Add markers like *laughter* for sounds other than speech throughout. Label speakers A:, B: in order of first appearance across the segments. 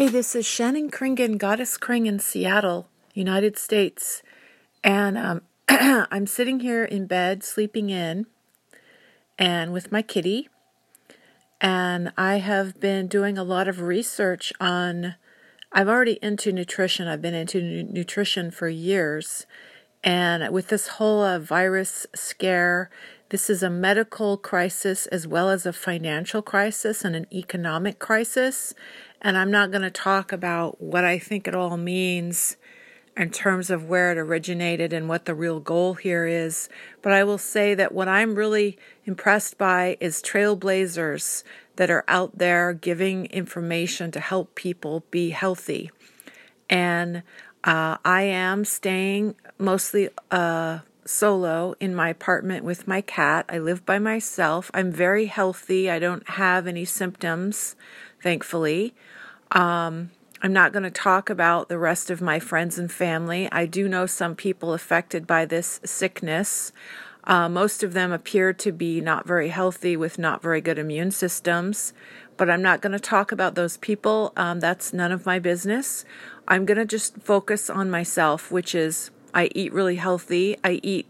A: Hey, this is Shannon Kringen, Goddess Kring in Seattle, United States. And um, *clears throat* I'm sitting here in bed, sleeping in, and with my kitty. And I have been doing a lot of research on, I'm already into nutrition. I've been into nutrition for years. And with this whole uh, virus scare, this is a medical crisis as well as a financial crisis and an economic crisis. And I'm not going to talk about what I think it all means in terms of where it originated and what the real goal here is. But I will say that what I'm really impressed by is trailblazers that are out there giving information to help people be healthy. And uh, I am staying mostly uh, solo in my apartment with my cat. I live by myself. I'm very healthy. I don't have any symptoms, thankfully. Um, I'm not going to talk about the rest of my friends and family. I do know some people affected by this sickness. Uh, most of them appear to be not very healthy with not very good immune systems, but I'm not going to talk about those people. Um, that's none of my business. I'm going to just focus on myself, which is I eat really healthy. I eat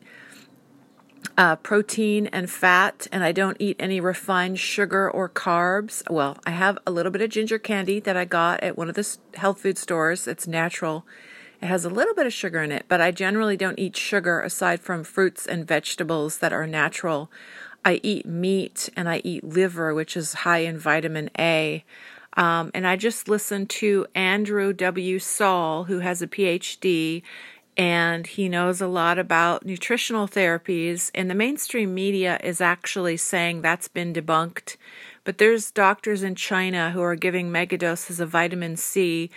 A: uh, protein and fat, and I don't eat any refined sugar or carbs. Well, I have a little bit of ginger candy that I got at one of the health food stores. It's natural. It has a little bit of sugar in it, but I generally don't eat sugar aside from fruits and vegetables that are natural. I eat meat and I eat liver, which is high in vitamin A. Um, and I just listened to Andrew W. Saul, who has a PhD and he knows a lot about nutritional therapies. And the mainstream media is actually saying that's been debunked. But there's doctors in China who are giving megadoses of vitamin C,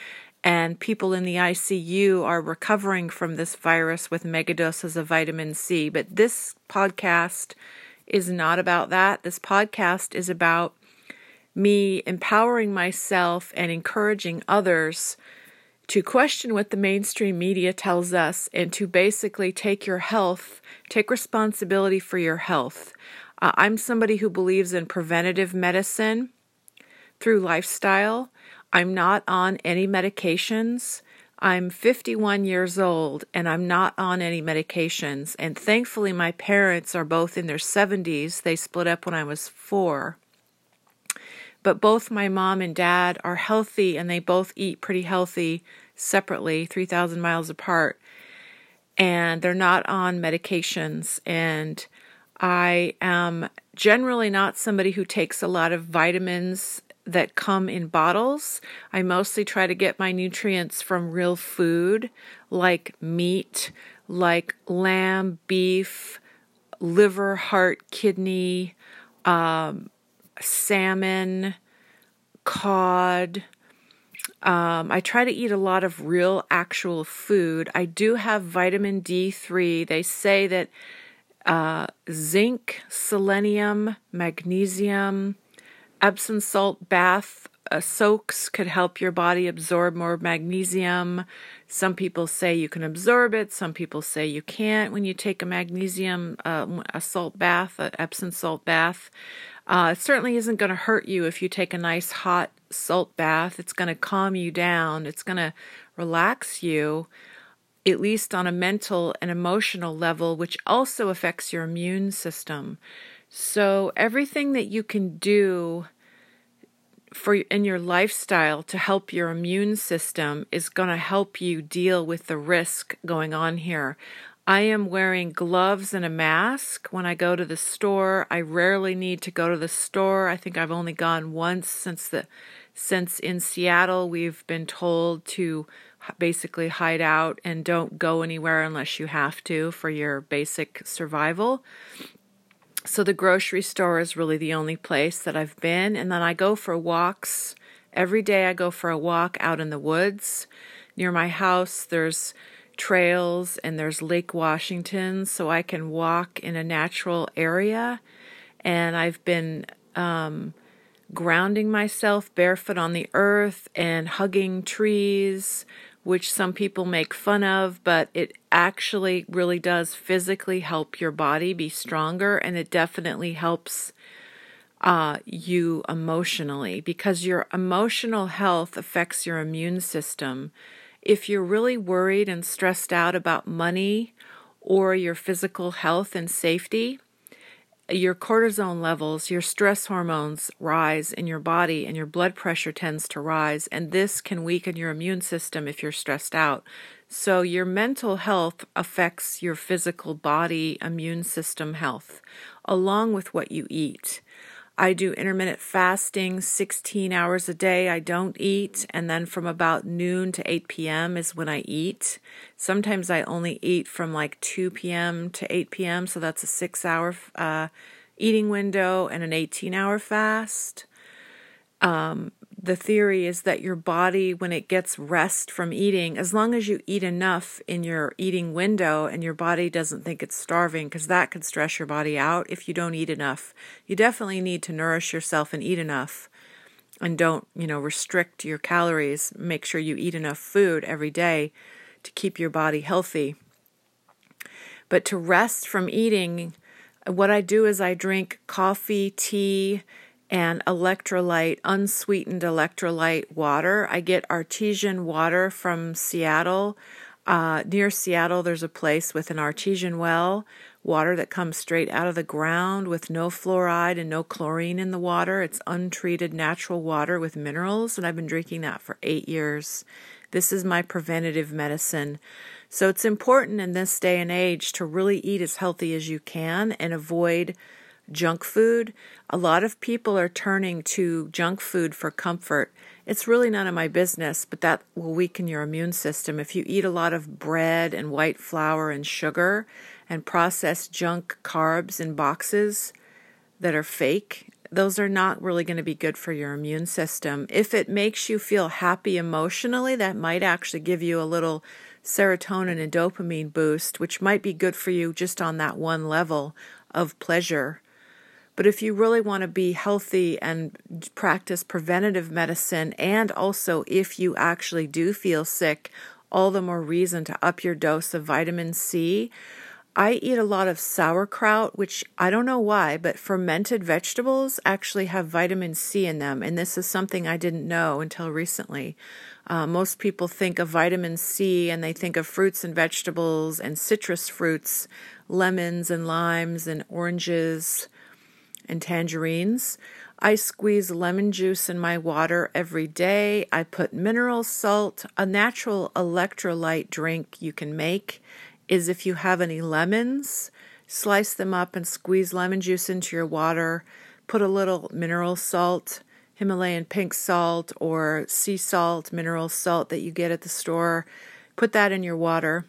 A: and people in the ICU are recovering from this virus with megadoses of vitamin C. But this podcast is not about that. This podcast is about me empowering myself and encouraging others to question what the mainstream media tells us and to basically take your health, take responsibility for your health. Uh, I'm somebody who believes in preventative medicine through lifestyle. I'm not on any medications. I'm 51 years old and I'm not on any medications. And thankfully, my parents are both in their 70s. They split up when I was four. But both my mom and dad are healthy and they both eat pretty healthy separately, 3,000 miles apart. And they're not on medications. And I am generally not somebody who takes a lot of vitamins that come in bottles. I mostly try to get my nutrients from real food like meat, like lamb, beef, liver, heart, kidney, um, salmon, cod. Um, I try to eat a lot of real, actual food. I do have vitamin D3. They say that uh, zinc, selenium, magnesium, Epsom salt bath uh, soaks could help your body absorb more magnesium. Some people say you can absorb it. Some people say you can't when you take a magnesium, uh, a salt bath, an Epsom salt bath. Uh, it certainly isn't going to hurt you if you take a nice hot salt bath. It's going to calm you down. It's going to relax you, at least on a mental and emotional level, which also affects your immune system. So everything that you can do for in your lifestyle to help your immune system is going to help you deal with the risk going on here. I am wearing gloves and a mask when I go to the store. I rarely need to go to the store. I think I've only gone once since the since in Seattle we've been told to basically hide out and don't go anywhere unless you have to for your basic survival. So the grocery store is really the only place that I've been and then I go for walks. Every day I go for a walk out in the woods. Near my house there's trails and there's Lake Washington, so I can walk in a natural area. And I've been um, grounding myself barefoot on the earth and hugging trees, which some people make fun of, but it actually really does physically help your body be stronger and it definitely helps uh, you emotionally because your emotional health affects your immune system. If you're really worried and stressed out about money or your physical health and safety, your cortisone levels, your stress hormones rise in your body, and your blood pressure tends to rise. And this can weaken your immune system if you're stressed out. So, your mental health affects your physical body immune system health, along with what you eat. I do intermittent fasting 16 hours a day. I don't eat. And then from about noon to 8 p.m. is when I eat. Sometimes I only eat from like 2 p.m. to 8 p.m. So that's a six hour uh, eating window and an 18 hour fast. Um, the theory is that your body, when it gets rest from eating, as long as you eat enough in your eating window and your body doesn't think it's starving, because that could stress your body out if you don't eat enough. You definitely need to nourish yourself and eat enough. And don't, you know, restrict your calories. Make sure you eat enough food every day to keep your body healthy. But to rest from eating, what I do is I drink coffee, tea, and electrolyte, unsweetened electrolyte water. I get artesian water from Seattle. Uh, near Seattle, there's a place with an artesian well, water that comes straight out of the ground with no fluoride and no chlorine in the water. It's untreated natural water with minerals, and I've been drinking that for eight years. This is my preventative medicine. So it's important in this day and age to really eat as healthy as you can and avoid junk food. A lot of people are turning to junk food for comfort. It's really none of my business, but that will weaken your immune system. If you eat a lot of bread and white flour and sugar and processed junk carbs in boxes that are fake, those are not really going to be good for your immune system. If it makes you feel happy emotionally, that might actually give you a little serotonin and dopamine boost, which might be good for you just on that one level of pleasure. But if you really want to be healthy and practice preventative medicine, and also if you actually do feel sick, all the more reason to up your dose of vitamin C. I eat a lot of sauerkraut, which I don't know why, but fermented vegetables actually have vitamin C in them. And this is something I didn't know until recently. Uh, most people think of vitamin C and they think of fruits and vegetables and citrus fruits, lemons and limes and oranges and tangerines. I squeeze lemon juice in my water every day. I put mineral salt. A natural electrolyte drink you can make is if you have any lemons, slice them up and squeeze lemon juice into your water. Put a little mineral salt, Himalayan pink salt, or sea salt, mineral salt that you get at the store. Put that in your water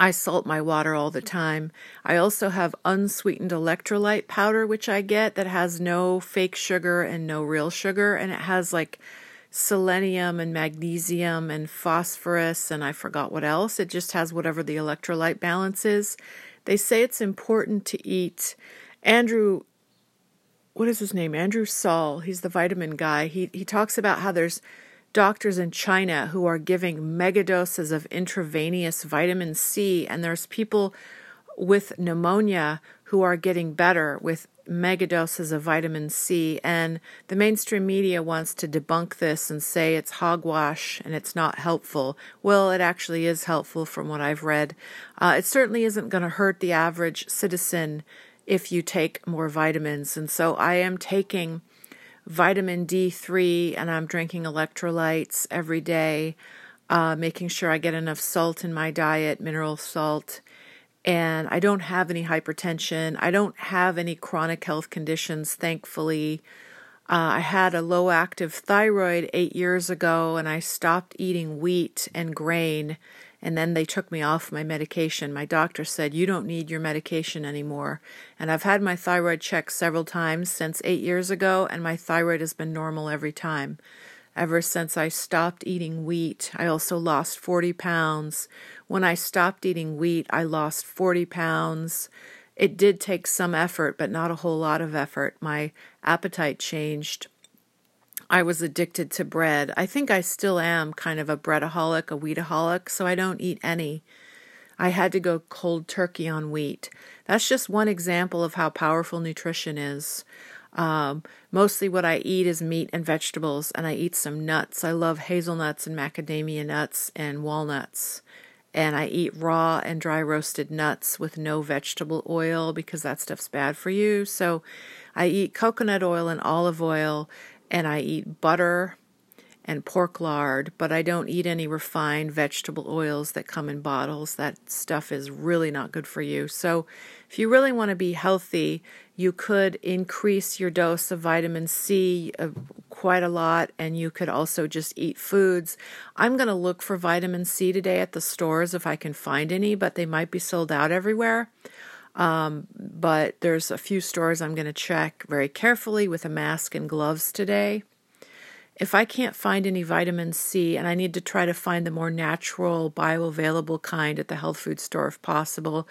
A: I salt my water all the time. I also have unsweetened electrolyte powder, which I get that has no fake sugar and no real sugar, and it has like selenium and magnesium and phosphorus, and I forgot what else. It just has whatever the electrolyte balance is. They say it's important to eat. Andrew, what is his name? Andrew Saul. He's the vitamin guy. He he talks about how there's doctors in China who are giving megadoses of intravenous vitamin C, and there's people with pneumonia who are getting better with megadoses of vitamin C. And the mainstream media wants to debunk this and say it's hogwash and it's not helpful. Well, it actually is helpful from what I've read. Uh, it certainly isn't going to hurt the average citizen if you take more vitamins. And so I am taking vitamin D3 and I'm drinking electrolytes every day, uh, making sure I get enough salt in my diet, mineral salt. And I don't have any hypertension. I don't have any chronic health conditions, thankfully. Uh, I had a low active thyroid eight years ago and I stopped eating wheat and grain and then they took me off my medication. My doctor said, You don't need your medication anymore. And I've had my thyroid checked several times since eight years ago, and my thyroid has been normal every time. Ever since I stopped eating wheat, I also lost 40 pounds. When I stopped eating wheat, I lost 40 pounds. It did take some effort, but not a whole lot of effort. My appetite changed. I was addicted to bread. I think I still am kind of a breadaholic, a wheataholic, so I don't eat any. I had to go cold turkey on wheat. That's just one example of how powerful nutrition is. Um, mostly what I eat is meat and vegetables, and I eat some nuts. I love hazelnuts and macadamia nuts and walnuts. And I eat raw and dry roasted nuts with no vegetable oil because that stuff's bad for you. So I eat coconut oil and olive oil, and I eat butter and pork lard, but I don't eat any refined vegetable oils that come in bottles. That stuff is really not good for you. So, if you really want to be healthy, you could increase your dose of vitamin C uh, quite a lot, and you could also just eat foods. I'm going to look for vitamin C today at the stores if I can find any, but they might be sold out everywhere. Um, but there's a few stores I'm going to check very carefully with a mask and gloves today. If I can't find any vitamin C, and I need to try to find the more natural, bioavailable kind at the health food store if possible.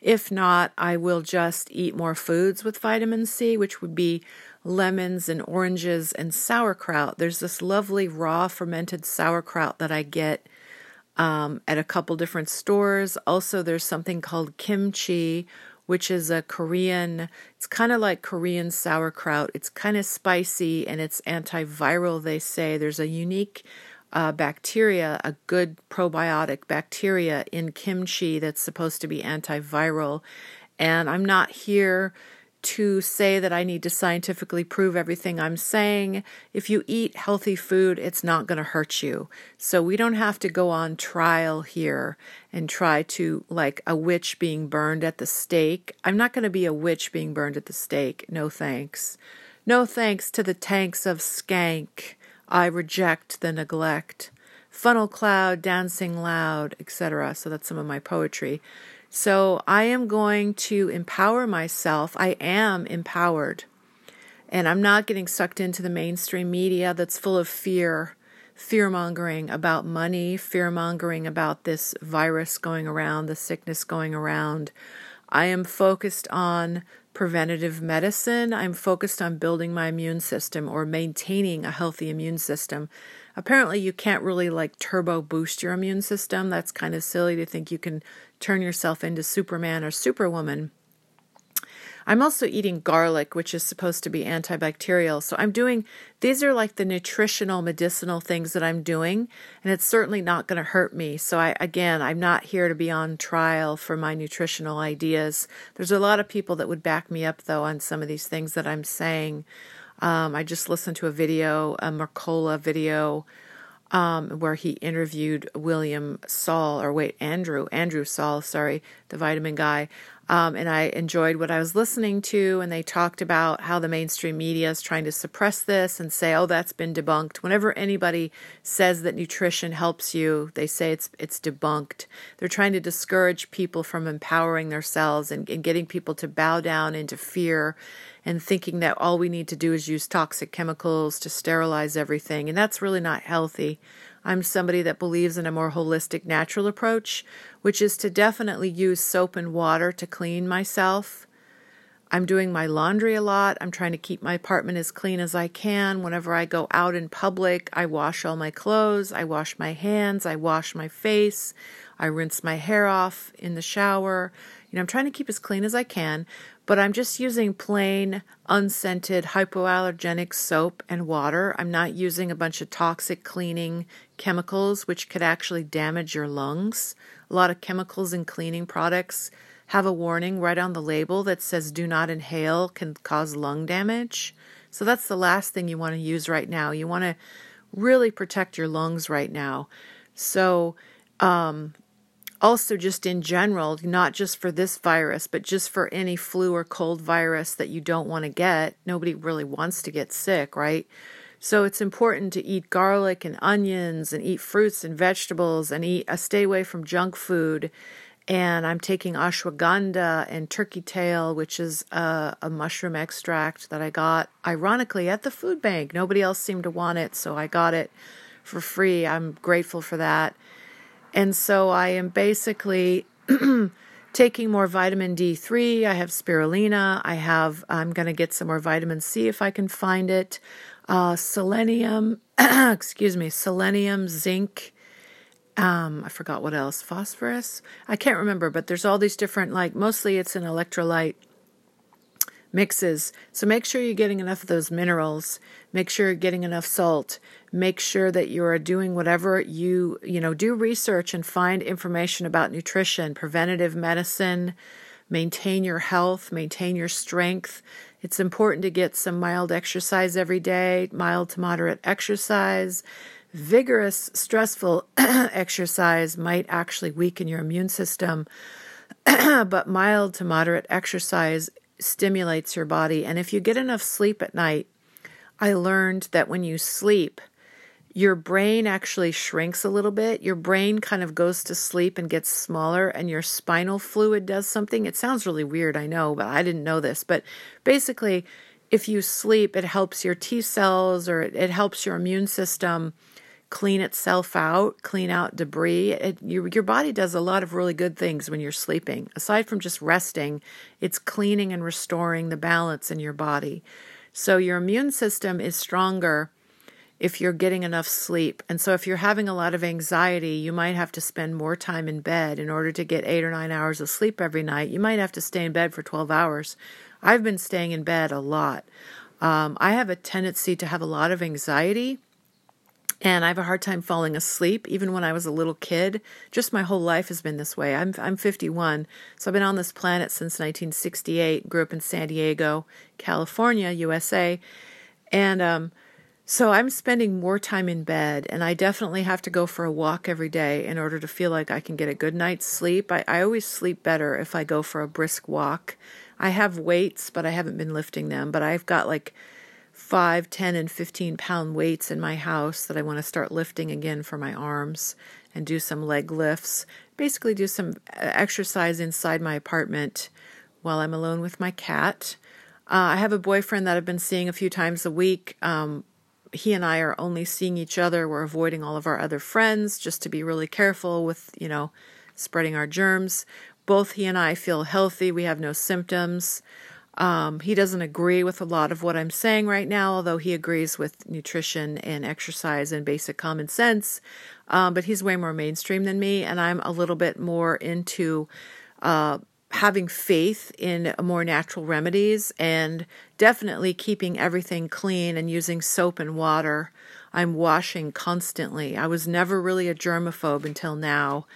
A: If not, I will just eat more foods with vitamin C, which would be lemons and oranges and sauerkraut. There's this lovely raw fermented sauerkraut that I get um, at a couple different stores. Also, there's something called kimchi, which is a Korean, it's kind of like Korean sauerkraut. It's kind of spicy and it's antiviral, they say. There's a unique uh, bacteria, a good probiotic bacteria in kimchi that's supposed to be antiviral. And I'm not here to say that I need to scientifically prove everything I'm saying. If you eat healthy food, it's not going to hurt you. So we don't have to go on trial here and try to, like a witch being burned at the stake. I'm not going to be a witch being burned at the stake. No thanks. No thanks to the tanks of skank. I reject the neglect. Funnel cloud, dancing loud, etc. So that's some of my poetry. So I am going to empower myself. I am empowered. And I'm not getting sucked into the mainstream media that's full of fear, fear mongering about money, fear mongering about this virus going around, the sickness going around. I am focused on preventative medicine. I'm focused on building my immune system or maintaining a healthy immune system. Apparently, you can't really like turbo boost your immune system. That's kind of silly to think you can turn yourself into Superman or Superwoman. I'm also eating garlic, which is supposed to be antibacterial. So I'm doing these are like the nutritional medicinal things that I'm doing, and it's certainly not going to hurt me. So I again, I'm not here to be on trial for my nutritional ideas. There's a lot of people that would back me up though on some of these things that I'm saying. Um, I just listened to a video, a Mercola video um, where he interviewed William Saul, or wait, Andrew, Andrew Saul, sorry, the vitamin guy. Um, and I enjoyed what I was listening to, and they talked about how the mainstream media is trying to suppress this and say, "Oh, that's been debunked." Whenever anybody says that nutrition helps you, they say it's it's debunked. They're trying to discourage people from empowering themselves and, and getting people to bow down into fear and thinking that all we need to do is use toxic chemicals to sterilize everything. And that's really not healthy. I'm somebody that believes in a more holistic, natural approach, which is to definitely use soap and water to clean myself. I'm doing my laundry a lot. I'm trying to keep my apartment as clean as I can. Whenever I go out in public, I wash all my clothes, I wash my hands, I wash my face, I rinse my hair off in the shower. You know, I'm trying to keep as clean as I can, but I'm just using plain, unscented, hypoallergenic soap and water. I'm not using a bunch of toxic cleaning chemicals, which could actually damage your lungs. A lot of chemicals in cleaning products have a warning right on the label that says do not inhale, can cause lung damage. So that's the last thing you want to use right now. You want to really protect your lungs right now. So, um, also just in general, not just for this virus, but just for any flu or cold virus that you don't want to get. Nobody really wants to get sick, right? So it's important to eat garlic and onions and eat fruits and vegetables and eat uh, stay away from junk food. And I'm taking ashwagandha and turkey tail, which is a, a mushroom extract that I got ironically at the food bank. Nobody else seemed to want it, so I got it for free. I'm grateful for that. And so I am basically *clears throat* taking more vitamin D3. I have spirulina. I have, I'm going to get some more vitamin C if I can find it. Uh, selenium, *clears throat* excuse me, selenium, zinc. Um, I forgot what else. Phosphorus. I can't remember, but there's all these different, like, mostly it's an electrolyte mixes. So make sure you're getting enough of those minerals. Make sure you're getting enough salt. Make sure that you are doing whatever you, you know, do research and find information about nutrition, preventative medicine, maintain your health, maintain your strength. It's important to get some mild exercise every day, mild to moderate exercise. Vigorous, stressful *clears throat* exercise might actually weaken your immune system, *clears throat* but mild to moderate exercise stimulates your body. And if you get enough sleep at night, I learned that when you sleep, your brain actually shrinks a little bit. Your brain kind of goes to sleep and gets smaller, and your spinal fluid does something. It sounds really weird, I know, but I didn't know this. But basically, if you sleep, it helps your T cells or it, helps your immune system clean itself out, clean out debris. It, your, your body does a lot of really good things when you're sleeping. Aside from just resting, it's cleaning and restoring the balance in your body. So your immune system is stronger if you're getting enough sleep. And so, if you're having a lot of anxiety, you might have to spend more time in bed in order to get eight or nine hours of sleep every night. You might have to stay in bed for 12 hours. I've been staying in bed a lot. Um, I have a tendency to have a lot of anxiety. And I have a hard time falling asleep, even when I was a little kid. Just my whole life has been this way. I'm I'm 51, so I've been on this planet since 1968. Grew up in San Diego, California, USA, and um, so I'm spending more time in bed, and I definitely have to go for a walk every day in order to feel like I can get a good night's sleep. I, I always sleep better if I go for a brisk walk. I have weights, but I haven't been lifting them. But I've got like five, ten, and 15 pound weights in my house that I want to start lifting again for my arms and do some leg lifts. Basically, do some uh, exercise inside my apartment while I'm alone with my cat. Uh, I have a boyfriend that I've been seeing a few times a week. Um, he and I are only seeing each other. We're avoiding all of our other friends just to be really careful with, you know, spreading our germs. Both he and I feel healthy. We have no symptoms. Um, he doesn't agree with a lot of what I'm saying right now, although he agrees with nutrition and exercise and basic common sense. Um, but he's way more mainstream than me, and I'm a little bit more into uh, having faith in more natural remedies and definitely keeping everything clean and using soap and water. I'm washing constantly. I was never really a germaphobe until now.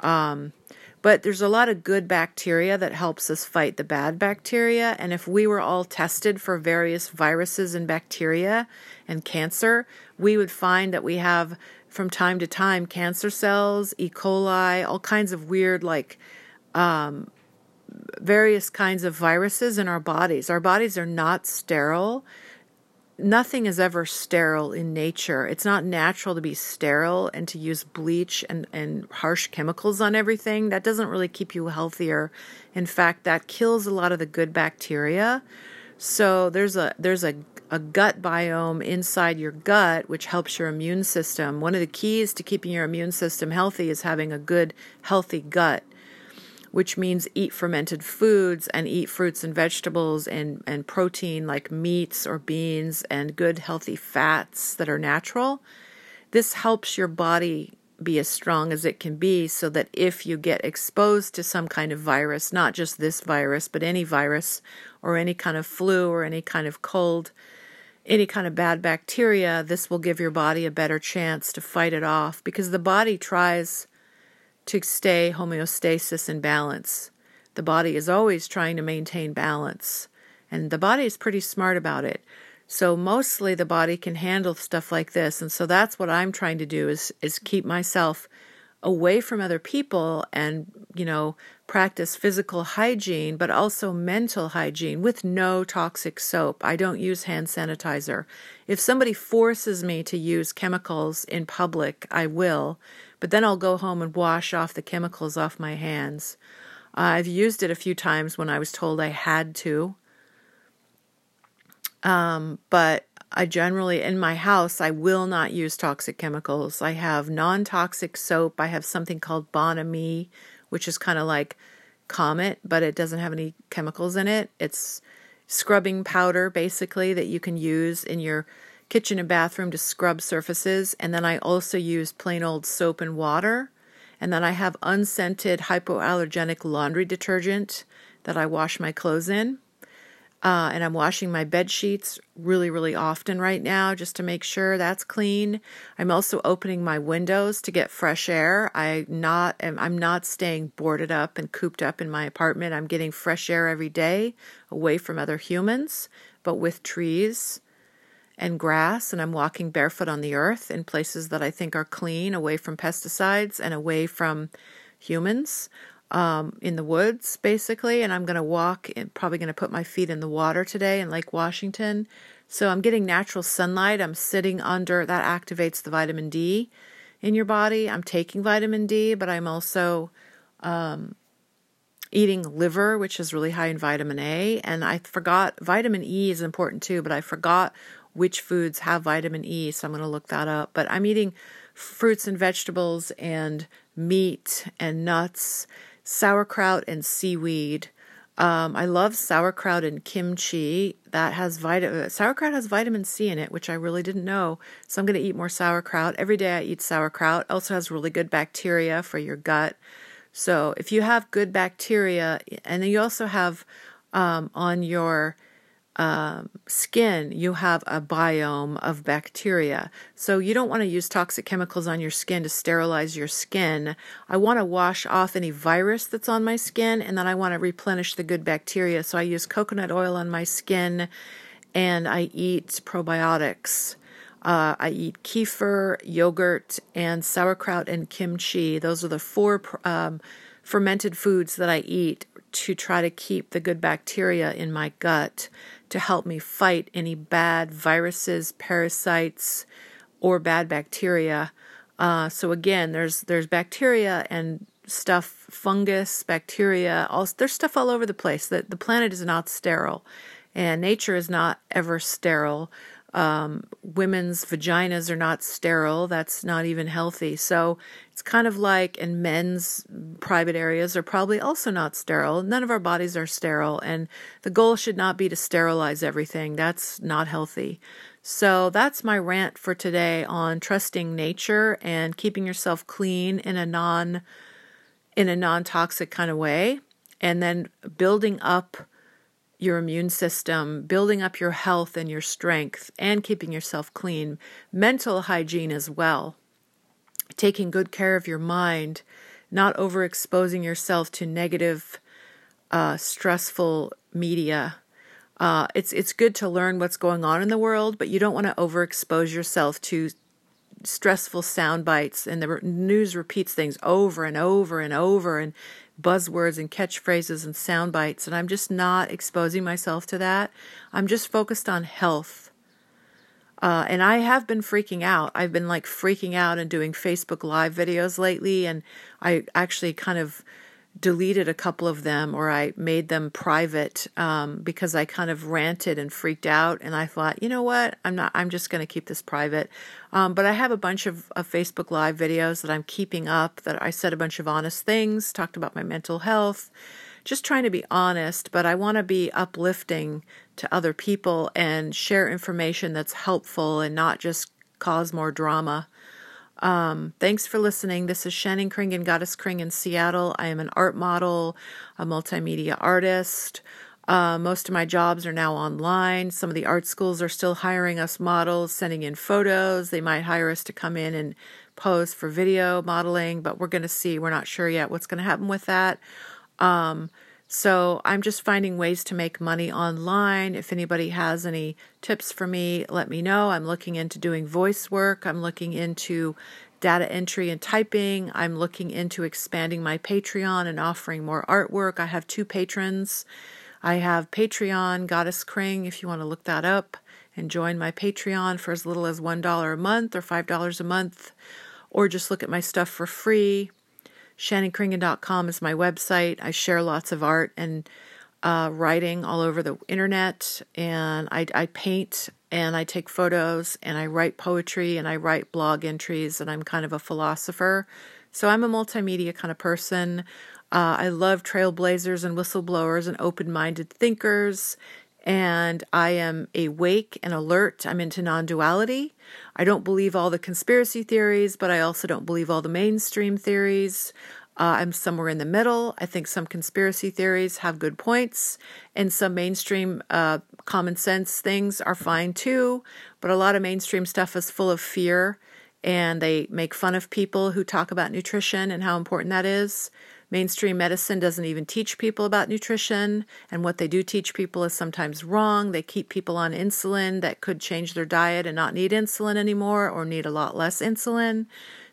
A: Um, but there's a lot of good bacteria that helps us fight the bad bacteria. And if we were all tested for various viruses and bacteria and cancer, we would find that we have from time to time cancer cells, E. coli, all kinds of weird, like, um, various kinds of viruses in our bodies. Our bodies are not sterile. Nothing is ever sterile in nature. It's not natural to be sterile and to use bleach and, and harsh chemicals on everything. That doesn't really keep you healthier. In fact, that kills a lot of the good bacteria. So there's a there's a a gut biome inside your gut, which helps your immune system. One of the keys to keeping your immune system healthy is having a good, healthy gut which means eat fermented foods and eat fruits and vegetables and, and protein like meats or beans and good healthy fats that are natural. This helps your body be as strong as it can be so that if you get exposed to some kind of virus, not just this virus, but any virus or any kind of flu or any kind of cold, any kind of bad bacteria, this will give your body a better chance to fight it off because the body tries to stay homeostasis and balance. The body is always trying to maintain balance, and the body is pretty smart about it. So mostly the body can handle stuff like this, and so that's what I'm trying to do is is keep myself away from other people and you know practice physical hygiene but also mental hygiene with no toxic soap i don't use hand sanitizer if somebody forces me to use chemicals in public i will but then I'll go home and wash off the chemicals off my hands. Uh, I've used it a few times when I was told I had to. Um, but I generally, in my house, I will not use toxic chemicals. I have non toxic soap. I have something called Bon Ami, which is kind of like Comet, but it doesn't have any chemicals in it. It's scrubbing powder, basically, that you can use in your kitchen and bathroom to scrub surfaces. And then I also use plain old soap and water. And then I have unscented hypoallergenic laundry detergent that I wash my clothes in. Uh, and I'm washing my bed sheets really, really often right now just to make sure that's clean. I'm also opening my windows to get fresh air. I not I'm not staying boarded up and cooped up in my apartment. I'm getting fresh air every day away from other humans, but with trees and grass. And I'm walking barefoot on the earth in places that I think are clean, away from pesticides and away from humans um, in the woods, basically. And I'm going to walk, and probably going to put my feet in the water today in Lake Washington. So I'm getting natural sunlight. I'm sitting under, that activates the vitamin D in your body. I'm taking vitamin D, but I'm also um, eating liver, which is really high in vitamin A. And I forgot, vitamin E is important too, but I forgot which foods have vitamin E. So I'm going to look that up. But I'm eating fruits and vegetables and meat and nuts sauerkraut and seaweed. Um, I love sauerkraut and kimchi. That has vitamin. Sauerkraut has vitamin C in it, which I really didn't know. So I'm going to eat more sauerkraut every day. I eat sauerkraut. Also has really good bacteria for your gut. So if you have good bacteria, and then you also have um, on your um, skin, you have a biome of bacteria. So you don't want to use toxic chemicals on your skin to sterilize your skin. I want to wash off any virus that's on my skin and then I want to replenish the good bacteria. So I use coconut oil on my skin and I eat probiotics. Uh, I eat kefir, yogurt, and sauerkraut and kimchi. Those are the four um, fermented foods that I eat to try to keep the good bacteria in my gut to help me fight any bad viruses, parasites, or bad bacteria. Uh, so again, there's there's bacteria and stuff, fungus, bacteria. All there's stuff all over the place. That the planet is not sterile, and nature is not ever sterile. Um, women's vaginas are not sterile. That's not even healthy. So it's kind of like, and men's private areas are probably also not sterile. None of our bodies are sterile. And the goal should not be to sterilize everything. That's not healthy. So that's my rant for today on trusting nature and keeping yourself clean in a non in a non-toxic kind of way and then building up your immune system, building up your health and your strength, and keeping yourself clean. Mental hygiene as well. Taking good care of your mind, not overexposing yourself to negative, uh, stressful media. Uh, it's it's good to learn what's going on in the world, but you don't want to overexpose yourself to stressful sound bites and the news repeats things over and over and over and buzzwords and catchphrases and sound bites, and I'm just not exposing myself to that. I'm just focused on health. Uh, and I have been freaking out. I've been like freaking out and doing Facebook Live videos lately, and I actually kind of deleted a couple of them or I made them private um, because I kind of ranted and freaked out. And I thought, you know what? I'm not, I'm just going to keep this private. Um, but I have a bunch of, of Facebook Live videos that I'm keeping up that I said a bunch of honest things, talked about my mental health, just trying to be honest. But I want to be uplifting to other people and share information that's helpful and not just cause more drama. Um, thanks for listening. This is Shannon Kringen, Goddess Kring in Seattle. I am an art model, a multimedia artist. Uh, most of my jobs are now online. Some of the art schools are still hiring us models, sending in photos. They might hire us to come in and pose for video modeling, but we're going to see. We're not sure yet what's going to happen with that. Um, so I'm just finding ways to make money online. If anybody has any tips for me, let me know. I'm looking into doing voice work. I'm looking into data entry and typing. I'm looking into expanding my Patreon and offering more artwork. I have two patrons. I have Patreon, Goddess Kring, if you want to look that up and join my Patreon for as little as $1 a month or $5 a month, or just look at my stuff for free. ShannonKringen.com is my website. I share lots of art and uh, writing all over the internet, and I, I paint and I take photos and I write poetry and I write blog entries, and I'm kind of a philosopher. So I'm a multimedia kind of person. Uh, I love trailblazers and whistleblowers and open minded thinkers and I am awake and alert. I'm into non duality. I don't believe all the conspiracy theories, but I also don't believe all the mainstream theories. Uh, I'm somewhere in the middle. I think some conspiracy theories have good points, and some mainstream uh, common sense things are fine too. But a lot of mainstream stuff is full of fear, and they make fun of people who talk about nutrition and how important that is. Mainstream medicine doesn't even teach people about nutrition, and what they do teach people is sometimes wrong. They keep people on insulin that could change their diet and not need insulin anymore or need a lot less insulin.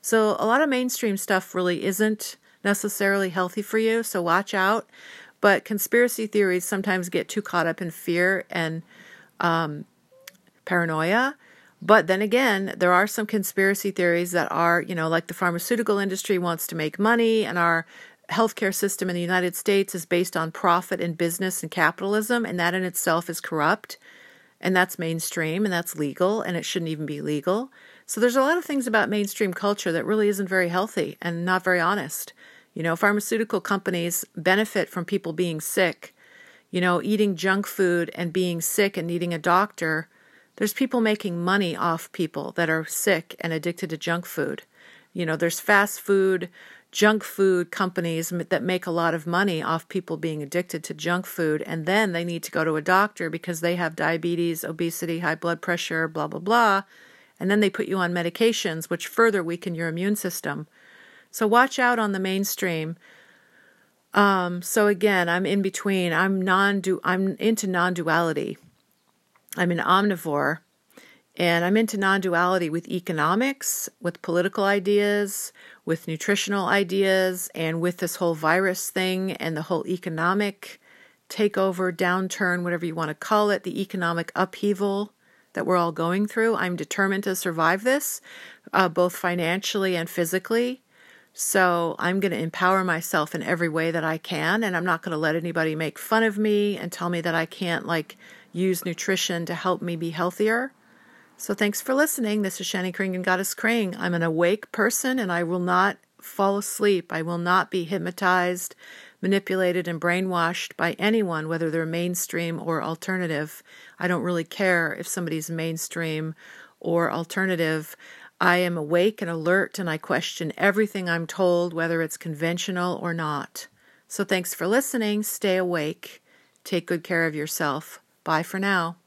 A: So, a lot of mainstream stuff really isn't necessarily healthy for you, so watch out. But conspiracy theories sometimes get too caught up in fear and um, paranoia. But then again, there are some conspiracy theories that are, you know, like the pharmaceutical industry wants to make money and our healthcare system in the United States is based on profit and business and capitalism, and that in itself is corrupt. And that's mainstream and that's legal, and it shouldn't even be legal. So there's a lot of things about mainstream culture that really isn't very healthy and not very honest. You know, pharmaceutical companies benefit from people being sick. You know, eating junk food and being sick and needing a doctor. There's people making money off people that are sick and addicted to junk food. You know, there's fast food junk food companies that make a lot of money off people being addicted to junk food and then they need to go to a doctor because they have diabetes, obesity, high blood pressure, blah blah blah, and then they put you on medications which further weaken your immune system. So watch out on the mainstream. Um, so again, I'm in between. I'm non I'm into non-duality. I'm an omnivore and I'm into non duality with economics, with political ideas, with nutritional ideas, and with this whole virus thing and the whole economic takeover, downturn, whatever you want to call it, the economic upheaval that we're all going through. I'm determined to survive this, uh, both financially and physically. So I'm going to empower myself in every way that I can, and I'm not going to let anybody make fun of me and tell me that I can't like use nutrition to help me be healthier. So thanks for listening. This is Shani Kringen Goddess Kring. I'm an awake person and I will not fall asleep. I will not be hypnotized, manipulated, and brainwashed by anyone, whether they're mainstream or alternative. I don't really care if somebody's mainstream or alternative. I am awake and alert and I question everything I'm told, whether it's conventional or not. So thanks for listening. Stay awake. Take good care of yourself. Bye for now.